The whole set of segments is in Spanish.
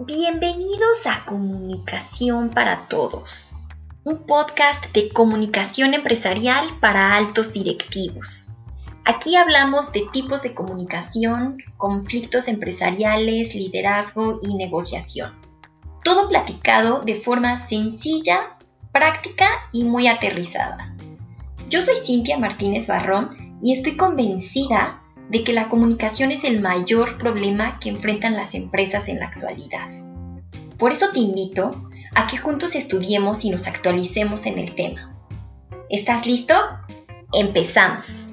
Bienvenidos a Comunicación para Todos, un podcast de comunicación empresarial para altos directivos. Aquí hablamos de tipos de comunicación, conflictos empresariales, liderazgo y negociación. Todo platicado de forma sencilla, práctica y muy aterrizada. Yo soy Cintia Martínez Barrón y estoy convencida de que la comunicación es el mayor problema que enfrentan las empresas en la actualidad. Por eso te invito a que juntos estudiemos y nos actualicemos en el tema. ¿Estás listo? Empezamos.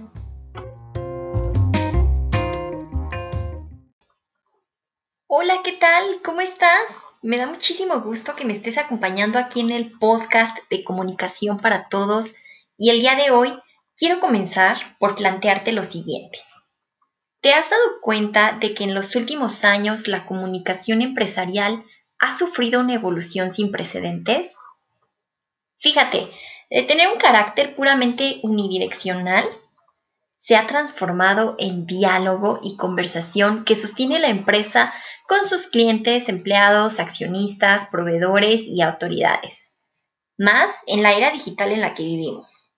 Hola, ¿qué tal? ¿Cómo estás? Me da muchísimo gusto que me estés acompañando aquí en el podcast de comunicación para todos y el día de hoy quiero comenzar por plantearte lo siguiente. ¿Te has dado cuenta de que en los últimos años la comunicación empresarial ha sufrido una evolución sin precedentes? Fíjate, de tener un carácter puramente unidireccional, se ha transformado en diálogo y conversación que sostiene la empresa con sus clientes, empleados, accionistas, proveedores y autoridades. Más en la era digital en la que vivimos.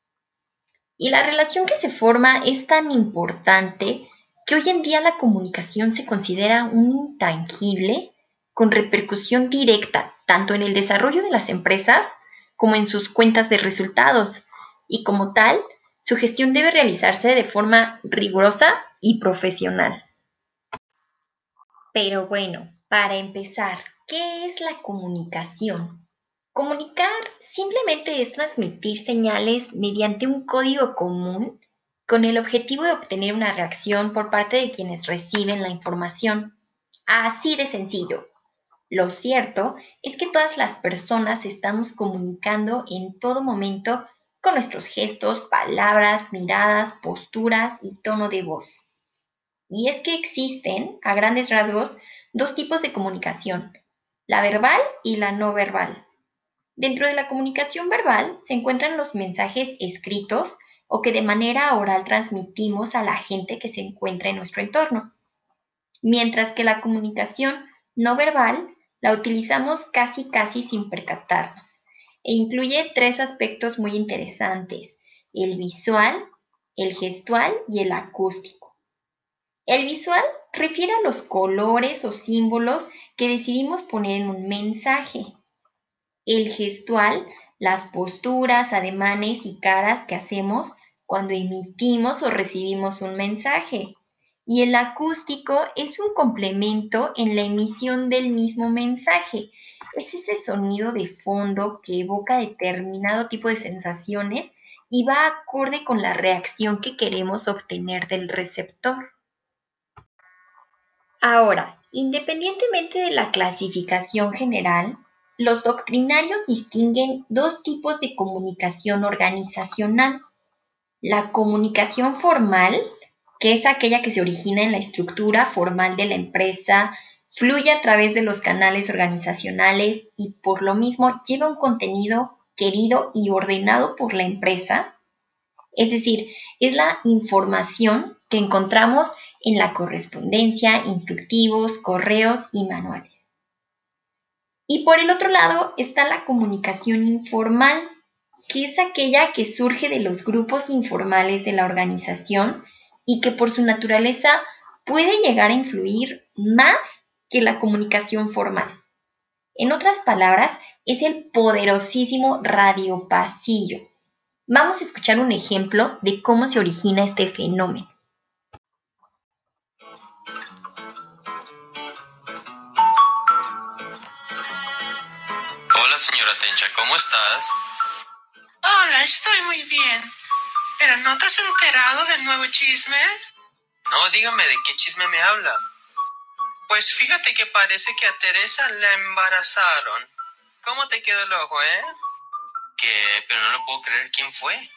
Y la relación que se forma es tan importante que hoy en día la comunicación se considera un intangible con repercusión directa tanto en el desarrollo de las empresas como en sus cuentas de resultados, y como tal, su gestión debe realizarse de forma rigurosa y profesional. Pero bueno, para empezar, ¿qué es la comunicación? Comunicar simplemente es transmitir señales mediante un código común con el objetivo de obtener una reacción por parte de quienes reciben la información. Así de sencillo. Lo cierto es que todas las personas estamos comunicando en todo momento con nuestros gestos, palabras, miradas, posturas y tono de voz. Y es que existen, a grandes rasgos, dos tipos de comunicación, la verbal y la no verbal. Dentro de la comunicación verbal se encuentran los mensajes escritos o que de manera oral transmitimos a la gente que se encuentra en nuestro entorno. Mientras que la comunicación no verbal la utilizamos casi casi sin percatarnos e incluye tres aspectos muy interesantes, el visual, el gestual y el acústico. El visual refiere a los colores o símbolos que decidimos poner en un mensaje. El gestual, las posturas, ademanes y caras que hacemos cuando emitimos o recibimos un mensaje. Y el acústico es un complemento en la emisión del mismo mensaje. Es ese sonido de fondo que evoca determinado tipo de sensaciones y va acorde con la reacción que queremos obtener del receptor. Ahora, independientemente de la clasificación general, los doctrinarios distinguen dos tipos de comunicación organizacional la comunicación formal, que es aquella que se origina en la estructura formal de la empresa, fluye a través de los canales organizacionales y por lo mismo lleva un contenido querido y ordenado por la empresa. Es decir, es la información que encontramos en la correspondencia, instructivos, correos y manuales. Y por el otro lado está la comunicación informal, que es aquella que surge de los grupos informales de la organización y que por su naturaleza puede llegar a influir más que la comunicación formal. En otras palabras, es el poderosísimo radiopasillo. Vamos a escuchar un ejemplo de cómo se origina este fenómeno. Hola señora Tencha, ¿cómo estás? Hola, estoy muy bien. ¿Pero no te has enterado del nuevo chisme? No, dígame, ¿de qué chisme me habla? Pues fíjate que parece que a Teresa la embarazaron. ¿Cómo te quedó el ojo, eh? ¿Qué? Pero no lo puedo creer. ¿Quién fue?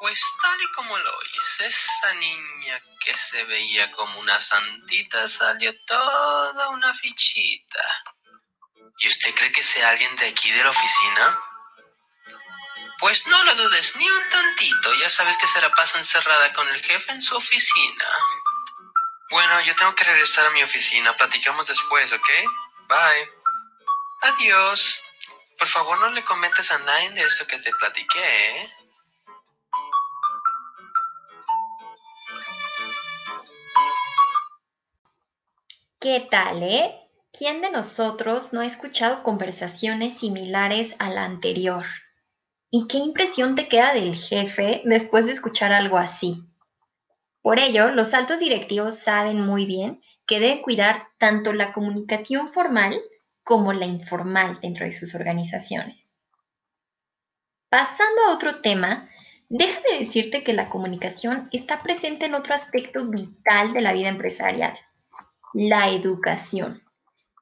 Pues tal y como lo oyes, esa niña que se veía como una santita salió toda una fichita. ¿Y usted cree que sea alguien de aquí de la oficina? Pues no lo dudes ni un tantito, ya sabes que se la pasa encerrada con el jefe en su oficina. Bueno, yo tengo que regresar a mi oficina, platicamos después, ¿ok? Bye. Adiós. Por favor, no le comentes a nadie de esto que te platiqué, ¿eh? ¿Qué tal, eh? ¿Quién de nosotros no ha escuchado conversaciones similares a la anterior? ¿Y qué impresión te queda del jefe después de escuchar algo así? Por ello, los altos directivos saben muy bien que deben cuidar tanto la comunicación formal como la informal dentro de sus organizaciones. Pasando a otro tema, deja de decirte que la comunicación está presente en otro aspecto vital de la vida empresarial, la educación,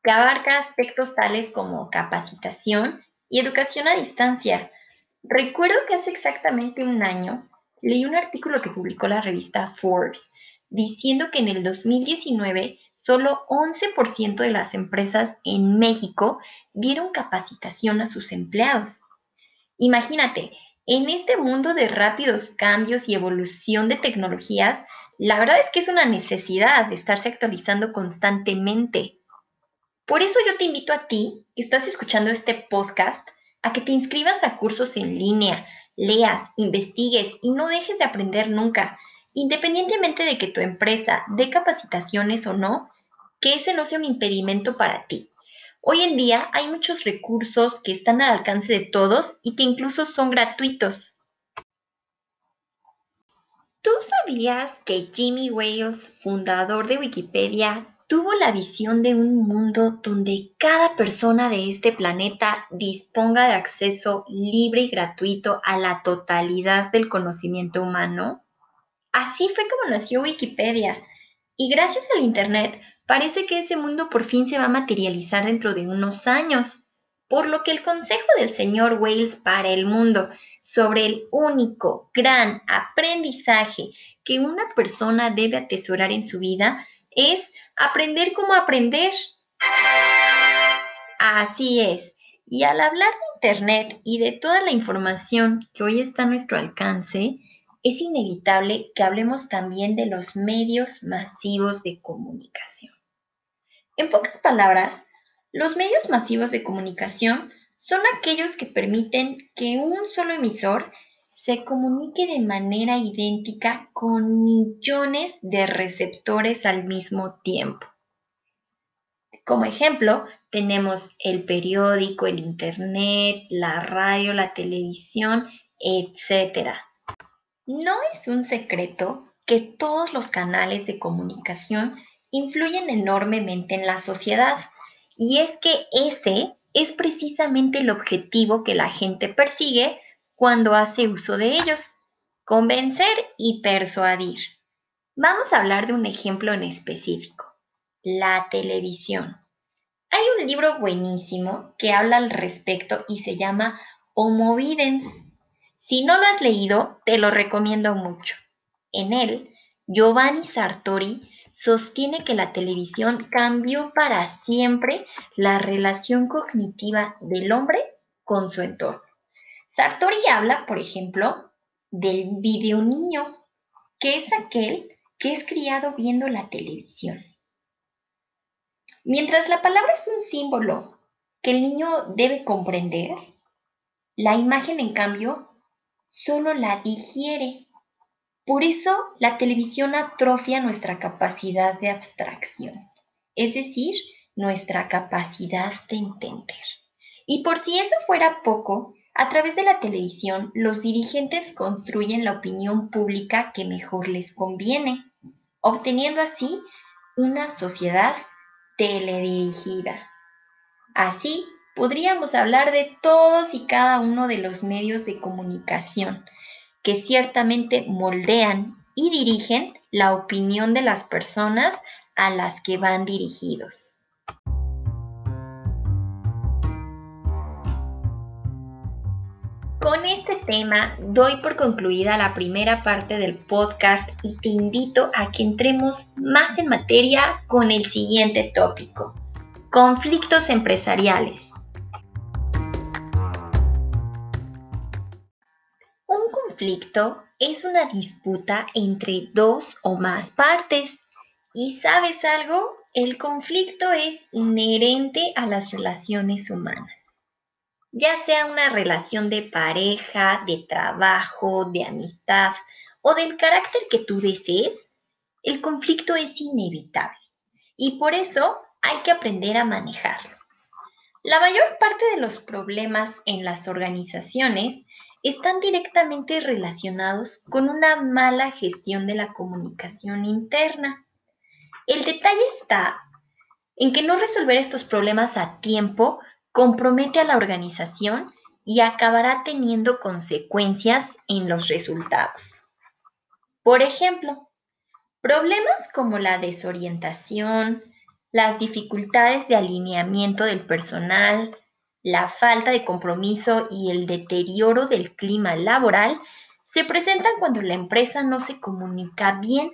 que abarca aspectos tales como capacitación y educación a distancia. Recuerdo que hace exactamente un año leí un artículo que publicó la revista Forbes diciendo que en el 2019 solo 11% de las empresas en México dieron capacitación a sus empleados. Imagínate, en este mundo de rápidos cambios y evolución de tecnologías, la verdad es que es una necesidad de estarse actualizando constantemente. Por eso yo te invito a ti, que estás escuchando este podcast, a que te inscribas a cursos en línea, leas, investigues y no dejes de aprender nunca, independientemente de que tu empresa dé capacitaciones o no, que ese no sea un impedimento para ti. Hoy en día hay muchos recursos que están al alcance de todos y que incluso son gratuitos. ¿Tú sabías que Jimmy Wales, fundador de Wikipedia, tuvo la visión de un mundo donde cada persona de este planeta disponga de acceso libre y gratuito a la totalidad del conocimiento humano? Así fue como nació Wikipedia. Y gracias al Internet parece que ese mundo por fin se va a materializar dentro de unos años. Por lo que el consejo del señor Wales para el mundo sobre el único gran aprendizaje que una persona debe atesorar en su vida es aprender cómo aprender. Así es. Y al hablar de Internet y de toda la información que hoy está a nuestro alcance, es inevitable que hablemos también de los medios masivos de comunicación. En pocas palabras, los medios masivos de comunicación son aquellos que permiten que un solo emisor se comunique de manera idéntica con millones de receptores al mismo tiempo. Como ejemplo, tenemos el periódico, el internet, la radio, la televisión, etc. No es un secreto que todos los canales de comunicación influyen enormemente en la sociedad y es que ese es precisamente el objetivo que la gente persigue cuando hace uso de ellos, convencer y persuadir. Vamos a hablar de un ejemplo en específico, la televisión. Hay un libro buenísimo que habla al respecto y se llama Homo Videns. Si no lo has leído, te lo recomiendo mucho. En él, Giovanni Sartori sostiene que la televisión cambió para siempre la relación cognitiva del hombre con su entorno. Sartori habla, por ejemplo, del video niño, que es aquel que es criado viendo la televisión. Mientras la palabra es un símbolo que el niño debe comprender, la imagen, en cambio, solo la digiere por eso la televisión atrofia nuestra capacidad de abstracción, es decir, nuestra capacidad de entender. Y por si eso fuera poco, a través de la televisión los dirigentes construyen la opinión pública que mejor les conviene, obteniendo así una sociedad teledirigida. Así podríamos hablar de todos y cada uno de los medios de comunicación, que ciertamente moldean y dirigen la opinión de las personas a las que van dirigidos. Con este tema doy por concluida la primera parte del podcast y te invito a que entremos más en materia con el siguiente tópico, conflictos empresariales. conflicto es una disputa entre dos o más partes Y sabes algo, el conflicto es inherente a las relaciones humanas. Ya sea una relación de pareja, de trabajo, de amistad o del carácter que tú desees, el conflicto es inevitable y por eso hay que aprender a manejarlo. La mayor parte de los problemas en las organizaciones están directamente relacionados con una mala gestión de la comunicación interna. El detalle está en que no resolver estos problemas a tiempo compromete a la organización y acabará teniendo consecuencias en los resultados. Por ejemplo, problemas como la desorientación, las dificultades de alineamiento del personal, la falta de compromiso y el deterioro del clima laboral se presentan cuando la empresa no se comunica bien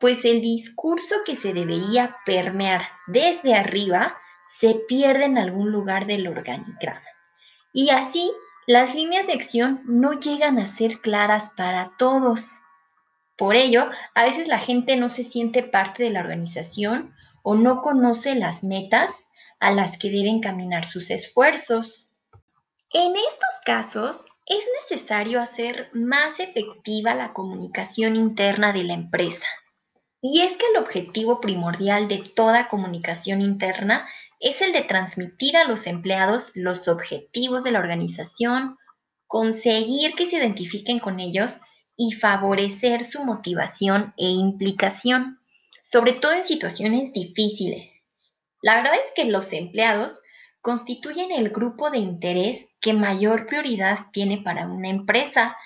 pues el discurso que se debería permear desde arriba se pierde en algún lugar del organigrama. Y así las líneas de acción no llegan a ser claras para todos. Por ello, a veces la gente no se siente parte de la organización o no conoce las metas a las que deben caminar sus esfuerzos. En estos casos, es necesario hacer más efectiva la comunicación interna de la empresa y es que el objetivo primordial de toda comunicación interna es el de transmitir a los empleados los objetivos de la organización, conseguir que se identifiquen con ellos y favorecer su motivación e implicación, sobre todo en situaciones difíciles. La verdad es que los empleados constituyen el grupo de interés que mayor prioridad tiene para una empresa,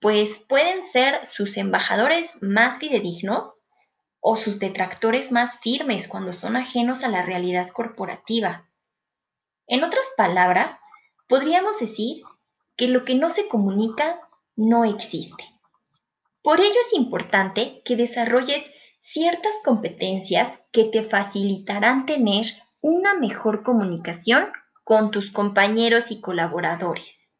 pues pueden ser sus embajadores más fidedignos o sus detractores más firmes cuando son ajenos a la realidad corporativa. En otras palabras, podríamos decir que lo que no se comunica no existe. Por ello es importante que desarrolles ciertas competencias que te facilitarán tener una mejor comunicación con tus compañeros y colaboradores.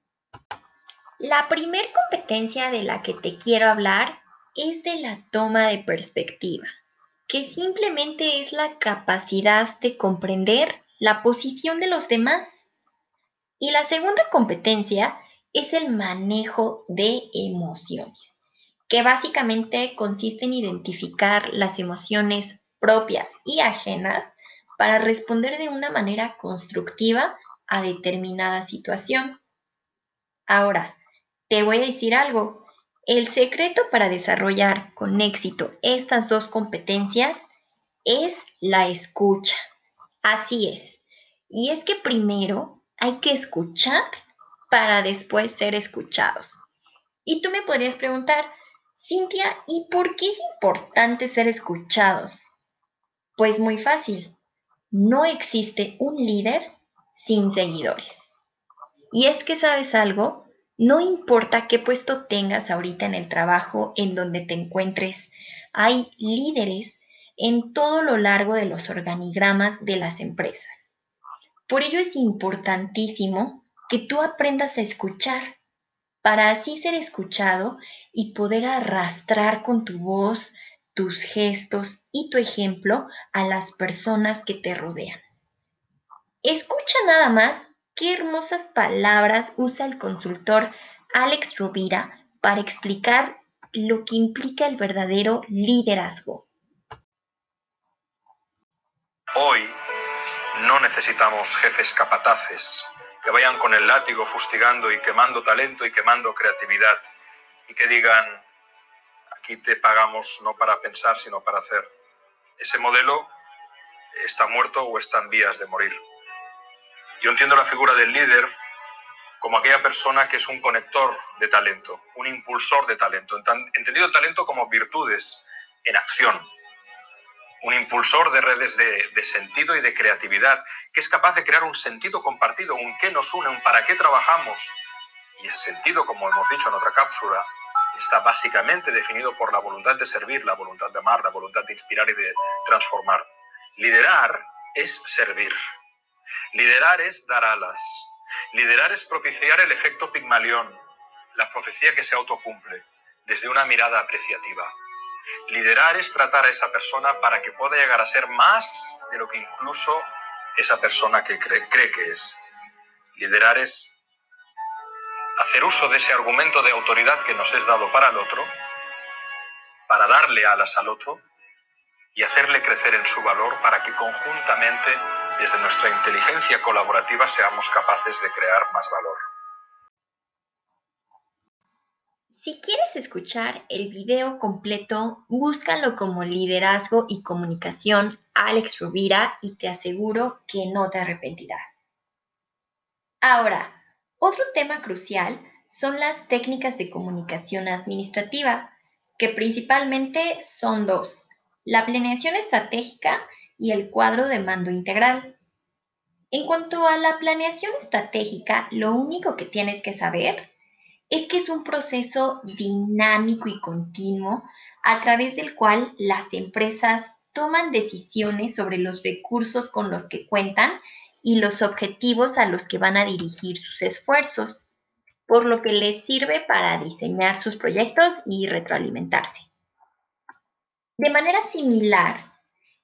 La primer competencia de la que te quiero hablar es de la toma de perspectiva, que simplemente es la capacidad de comprender la posición de los demás. Y la segunda competencia es el manejo de emociones, que básicamente consiste en identificar las emociones propias y ajenas para responder de una manera constructiva a determinada situación. Ahora, te voy a decir algo, el secreto para desarrollar con éxito estas dos competencias es la escucha. Así es. Y es que primero hay que escuchar para después ser escuchados. Y tú me podrías preguntar, Cintia, ¿y por qué es importante ser escuchados? Pues muy fácil. No existe un líder sin seguidores. Y es que sabes algo, no importa qué puesto tengas ahorita en el trabajo en donde te encuentres, hay líderes en todo lo largo de los organigramas de las empresas. Por ello es importantísimo que tú aprendas a escuchar para así ser escuchado y poder arrastrar con tu voz, tus gestos y tu ejemplo a las personas que te rodean. Escucha nada más Qué hermosas palabras usa el consultor Alex Rovira para explicar lo que implica el verdadero liderazgo. Hoy no necesitamos jefes capataces que vayan con el látigo fustigando y quemando talento y quemando creatividad y que digan, aquí te pagamos no para pensar, sino para hacer. Ese modelo está muerto o está en vías de morir. Yo entiendo la figura del líder como aquella persona que es un conector de talento, un impulsor de talento, entendido talento como virtudes en acción, un impulsor de redes de, sentido y de creatividad, que es capaz de crear un sentido compartido, un qué nos une, un para qué trabajamos. Y ese sentido, como hemos dicho en otra cápsula, está básicamente definido por la voluntad de servir, la voluntad de amar, la voluntad de inspirar y de transformar. Liderar es servir. Liderar es dar alas. Liderar es propiciar el efecto Pigmalión, la profecía que se autocumple, desde una mirada apreciativa. Liderar es tratar a esa persona para que pueda llegar a ser más de lo que incluso esa persona que cree, cree que es. Liderar es hacer uso de ese argumento de autoridad que nos es dado para el otro, para darle alas al otro y hacerle crecer en su valor para que conjuntamente, desde nuestra inteligencia colaborativa, seamos capaces de crear más valor. Si quieres escuchar el video completo, búscalo como Liderazgo y Comunicación Alex Rubira y te aseguro que no te arrepentirás. Ahora, otro tema crucial son las técnicas de comunicación administrativa, que principalmente son dos, la planeación estratégica y el cuadro de mando integral. En cuanto a la planeación estratégica, lo único que tienes que saber es que es un proceso dinámico y continuo a través del cual las empresas toman decisiones sobre los recursos con los que cuentan y los objetivos a los que van a dirigir sus esfuerzos, por lo que les sirve para diseñar sus proyectos y retroalimentarse. De manera similar,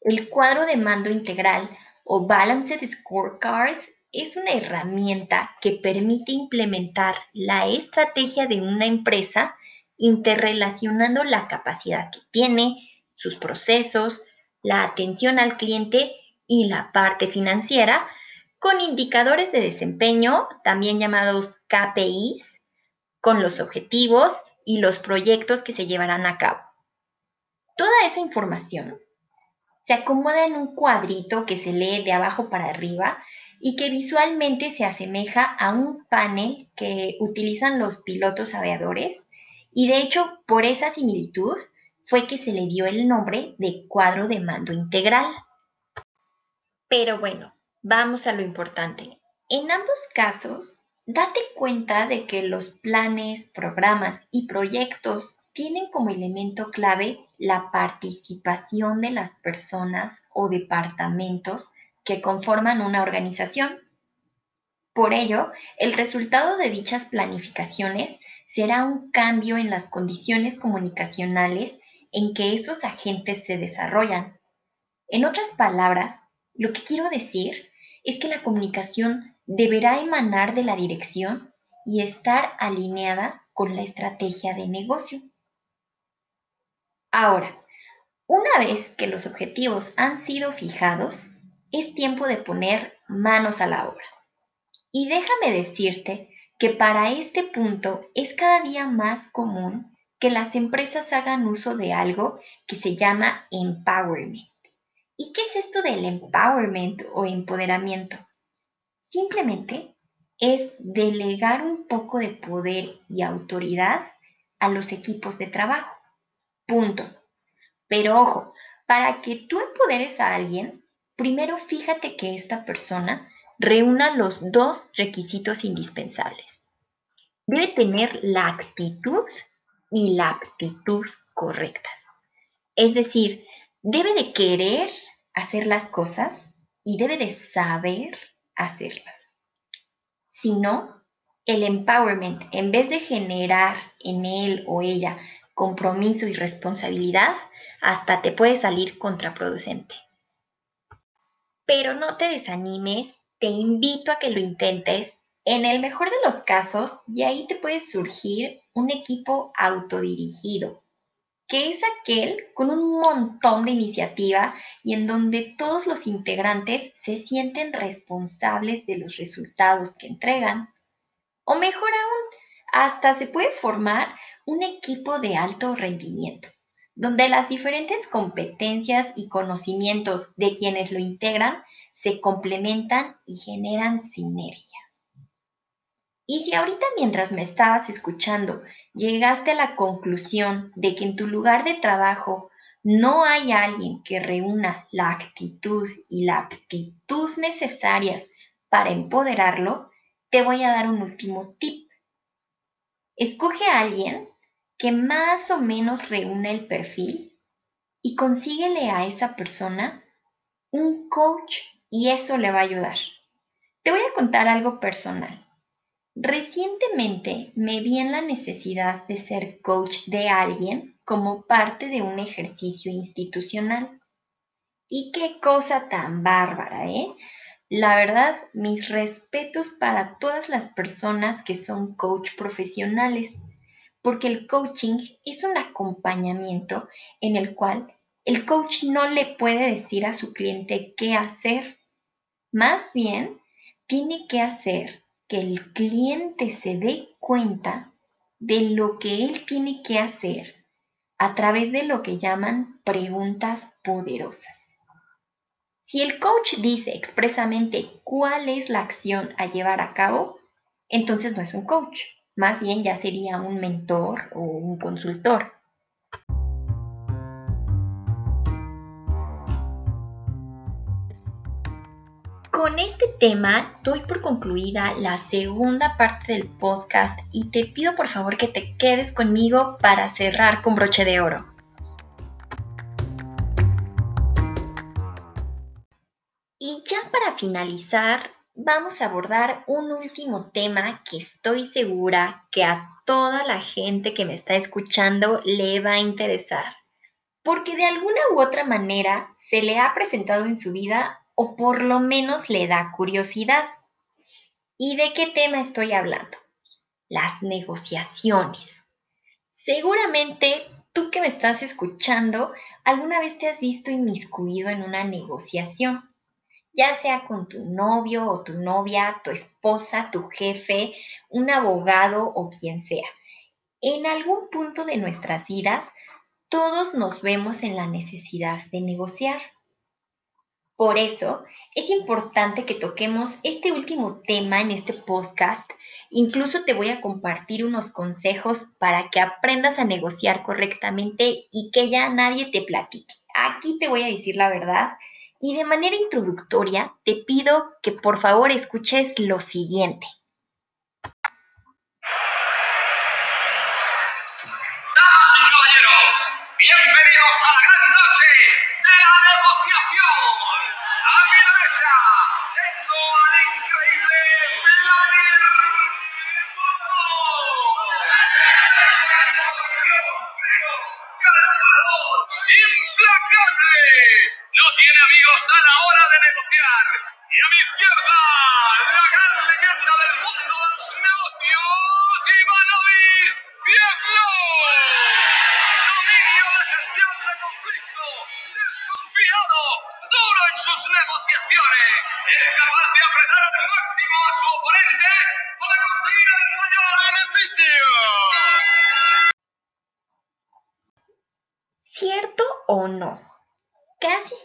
el cuadro de mando integral o Balanced Scorecard es una herramienta que permite implementar la estrategia de una empresa interrelacionando la capacidad que tiene, sus procesos, la atención al cliente y la parte financiera con indicadores de desempeño, también llamados KPIs, con los objetivos y los proyectos que se llevarán a cabo. Toda esa información se acomoda en un cuadrito que se lee de abajo para arriba y que visualmente se asemeja a un panel que utilizan los pilotos aviadores y de hecho por esa similitud fue que se le dio el nombre de cuadro de mando integral. Pero bueno, vamos a lo importante. En ambos casos, date cuenta de que los planes, programas y proyectos tienen como elemento clave la participación de las personas o departamentos que conforman una organización. Por ello, el resultado de dichas planificaciones será un cambio en las condiciones comunicacionales en que esos agentes se desarrollan. En otras palabras, lo que quiero decir es que la comunicación deberá emanar de la dirección y estar alineada con la estrategia de negocio. Ahora, una vez que los objetivos han sido fijados, es tiempo de poner manos a la obra. Y déjame decirte que para este punto es cada día más común que las empresas hagan uso de algo que se llama empowerment. ¿Y qué es esto del empowerment o empoderamiento? Simplemente es delegar un poco de poder y autoridad a los equipos de trabajo. Punto. Pero ojo, para que tú empoderes a alguien, primero fíjate que esta persona reúna los dos requisitos indispensables. Debe tener la actitud y la aptitud correctas. Es decir, debe de querer hacer las cosas y debe de saber hacerlas. Si no, el empowerment, en vez de generar en él o ella compromiso y responsabilidad, hasta te puede salir contraproducente. Pero no te desanimes, te invito a que lo intentes. En el mejor de los casos, de ahí te puede surgir un equipo autodirigido, que es aquel con un montón de iniciativa y en donde todos los integrantes se sienten responsables de los resultados que entregan. O mejor aún, hasta se puede formar un equipo de alto rendimiento donde las diferentes competencias y conocimientos de quienes lo integran se complementan y generan sinergia. Y si ahorita mientras me estabas escuchando llegaste a la conclusión de que en tu lugar de trabajo no hay alguien que reúna la actitud y la aptitud necesarias para empoderarlo, te voy a dar un último tip. Escoge a alguien que más o menos reúna el perfil y consíguele a esa persona un coach y eso le va a ayudar. Te voy a contar algo personal. Recientemente me vi en la necesidad de ser coach de alguien como parte de un ejercicio institucional. Y qué cosa tan bárbara, ¿eh? La verdad, mis respetos para todas las personas que son coach profesionales, porque el coaching es un acompañamiento en el cual el coach no le puede decir a su cliente qué hacer. Más bien, tiene que hacer que el cliente se dé cuenta de lo que él tiene que hacer a través de lo que llaman preguntas poderosas. Si el coach dice expresamente cuál es la acción a llevar a cabo, entonces no es un coach, más bien ya sería un mentor o un consultor. Con este tema doy por concluida la segunda parte del podcast y te pido por favor que te quedes conmigo para cerrar con broche de oro. Y ya para finalizar, vamos a abordar un último tema que estoy segura que a toda la gente que me está escuchando le va a interesar, porque de alguna u otra manera se le ha presentado en su vida o por lo menos le da curiosidad. ¿Y de qué tema estoy hablando? Las negociaciones. Seguramente tú que me estás escuchando, alguna vez te has visto inmiscuido en una negociación, ya sea con tu novio o tu novia, tu esposa, tu jefe, un abogado o quien sea. En algún punto de nuestras vidas, todos nos vemos en la necesidad de negociar. Por eso es importante que toquemos este último tema en este podcast. Incluso te voy a compartir unos consejos para que aprendas a negociar correctamente y que ya nadie te platique. Aquí te voy a decir la verdad y de manera introductoria te pido que por favor escuches lo siguiente. Damas y caballeros, bienvenidos a la gran noche de la negociación. A mi derecha tengo al increíble Vladimir Calculador, implacable. No tiene amigos a la hora de negociar. Y a mi izquierda, la gran leyenda del mundo de los negocios, Ivanovic Vieglo. Dominio de gestión de conflicto, desconfiado, duro en sus negociaciones. Es capaz de apretar al máximo a su oponente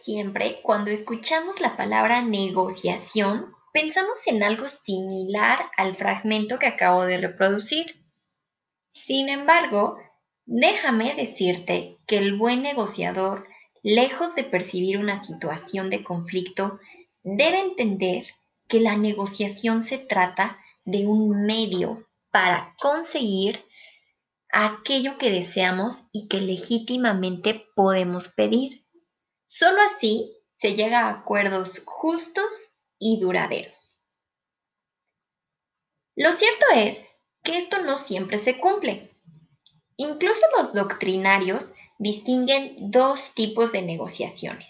siempre cuando escuchamos la palabra negociación, pensamos en algo similar al fragmento que acabo de reproducir. Sin embargo, déjame decirte que el buen negociador, lejos de percibir una situación de conflicto, debe entender que la negociación se trata de un medio para conseguir aquello que deseamos y que legítimamente podemos pedir. Solo así se llega a acuerdos justos y duraderos. Lo cierto es que esto no siempre se cumple. Incluso los doctrinarios distinguen dos tipos de negociaciones,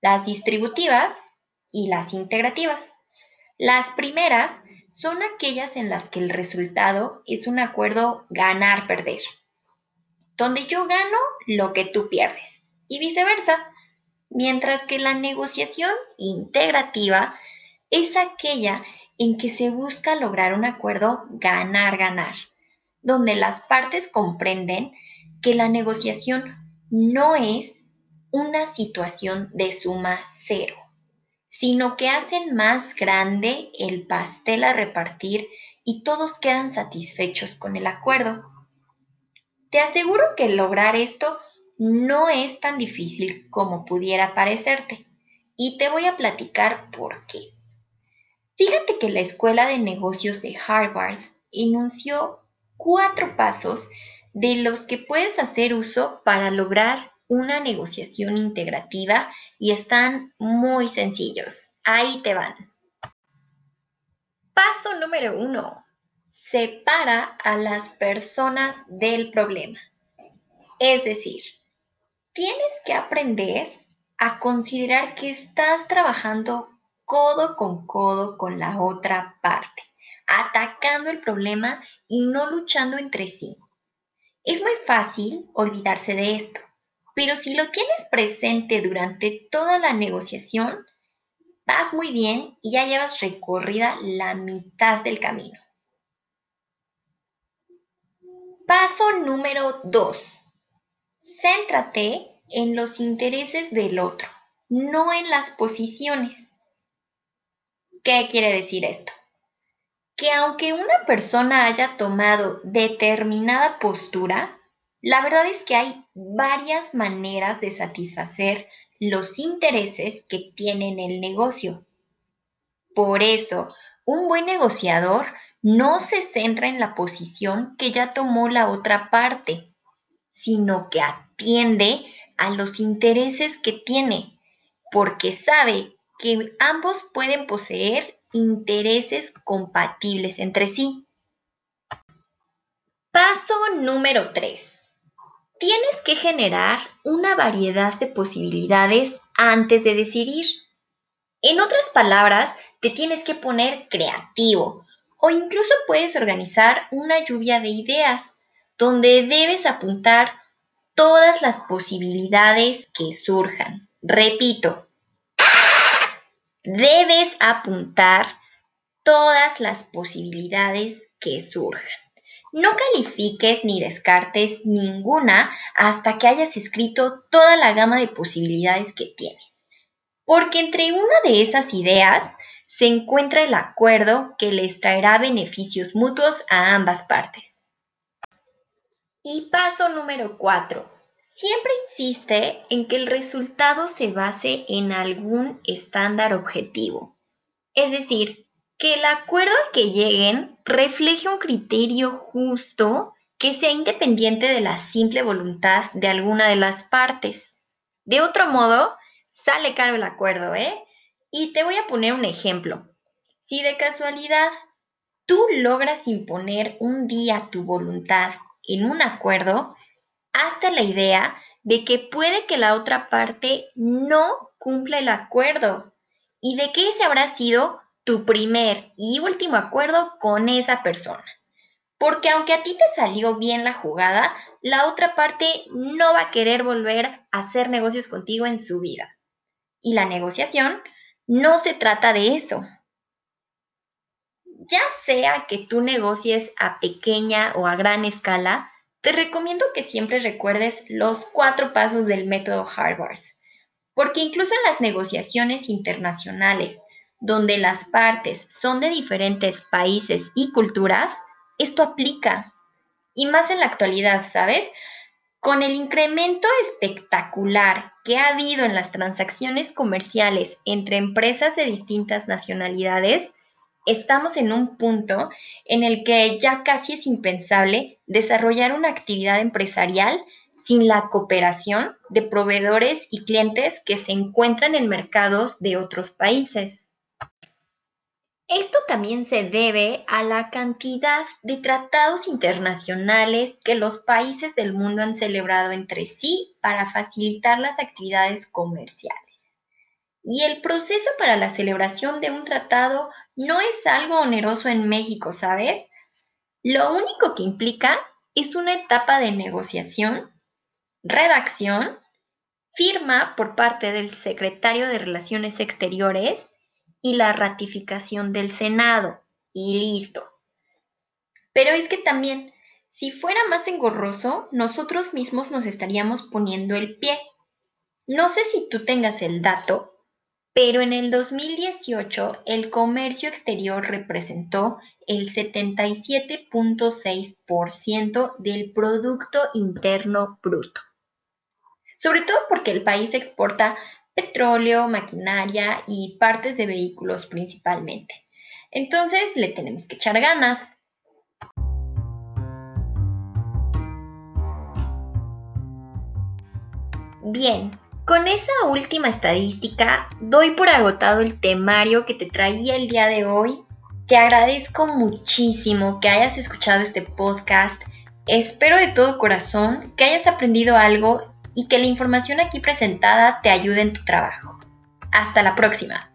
las distributivas y las integrativas. Las primeras son aquellas en las que el resultado es un acuerdo ganar-perder, donde yo gano lo que tú pierdes y viceversa mientras que la negociación integrativa es aquella en que se busca lograr un acuerdo ganar-ganar, donde las partes comprenden que la negociación no es una situación de suma cero, sino que hacen más grande el pastel a repartir y todos quedan satisfechos con el acuerdo. Te aseguro que lograr esto no es tan difícil como pudiera parecerte. Y te voy a platicar por qué. Fíjate que la Escuela de Negocios de Harvard enunció cuatro pasos de los que puedes hacer uso para lograr una negociación integrativa y están muy sencillos. Ahí te van. Paso número uno. Separa a las personas del problema. Es decir, tienes que aprender a considerar que estás trabajando codo con codo con la otra parte, atacando el problema y no luchando entre sí. Es muy fácil olvidarse de esto, pero si lo tienes presente durante toda la negociación, vas muy bien y ya llevas recorrida la mitad del camino. Paso número 2. Céntrate en los intereses del otro, no en las posiciones. ¿Qué quiere decir esto? Que aunque una persona haya tomado determinada postura, la verdad es que hay varias maneras de satisfacer los intereses que tiene el negocio. Por eso, un buen negociador no se centra en la posición que ya tomó la otra parte, sino que atiende a los intereses que tiene, porque sabe que ambos pueden poseer intereses compatibles entre sí. Paso número 3. Tienes que generar una variedad de posibilidades antes de decidir. En otras palabras, te tienes que poner creativo o incluso puedes organizar una lluvia de ideas donde debes apuntar todas las posibilidades que surjan. Repito, debes apuntar todas las posibilidades que surjan. No califiques ni descartes ninguna hasta que hayas escrito toda la gama de posibilidades que tienes. Porque entre una de esas ideas se encuentra el acuerdo que les traerá beneficios mutuos a ambas partes. Y paso número 4. Siempre insiste en que el resultado se base en algún estándar objetivo. Es decir, que el acuerdo al que lleguen refleje un criterio justo que sea independiente de la simple voluntad de alguna de las partes. De otro modo, sale caro el acuerdo, ¿eh? Y te voy a poner un ejemplo. Si de casualidad tú logras imponer un día tu voluntad en un acuerdo, hasta la idea de que puede que la otra parte no cumpla el acuerdo y de que ese habrá sido tu primer y último acuerdo con esa persona. Porque aunque a ti te salió bien la jugada, la otra parte no va a querer volver a hacer negocios contigo en su vida. Y la negociación no se trata de eso. Ya sea que tú negocies a pequeña o a gran escala, te recomiendo que siempre recuerdes los cuatro pasos del método Harvard, porque incluso en las negociaciones internacionales, donde las partes son de diferentes países y culturas, esto aplica. Y más en la actualidad, ¿sabes? Con el incremento espectacular que ha habido en las transacciones comerciales entre empresas de distintas nacionalidades, estamos en un punto en el que ya casi es impensable desarrollar una actividad empresarial sin la cooperación de proveedores y clientes que se encuentran en mercados de otros países. Esto también se debe a la cantidad de tratados internacionales que los países del mundo han celebrado entre sí para facilitar las actividades comerciales. Y el proceso para la celebración de un tratado no es algo oneroso en México, ¿sabes? Lo único que implica es una etapa de negociación, redacción, firma por parte del secretario de Relaciones Exteriores y la ratificación del Senado. Y listo. Pero es que también, si fuera más engorroso, nosotros mismos nos estaríamos poniendo el pie. No sé si tú tengas el dato, pero en el 2018 el comercio exterior representó el 77.6% del Producto Interno Bruto. Sobre todo porque el país exporta petróleo, maquinaria y partes de vehículos principalmente. Entonces le tenemos que echar ganas. Bien, con esa última estadística, doy por agotado el temario que te traía el día de hoy. Te agradezco muchísimo que hayas escuchado este podcast Espero de todo corazón que hayas aprendido algo y que la información aquí presentada te ayude en tu trabajo. Hasta la próxima.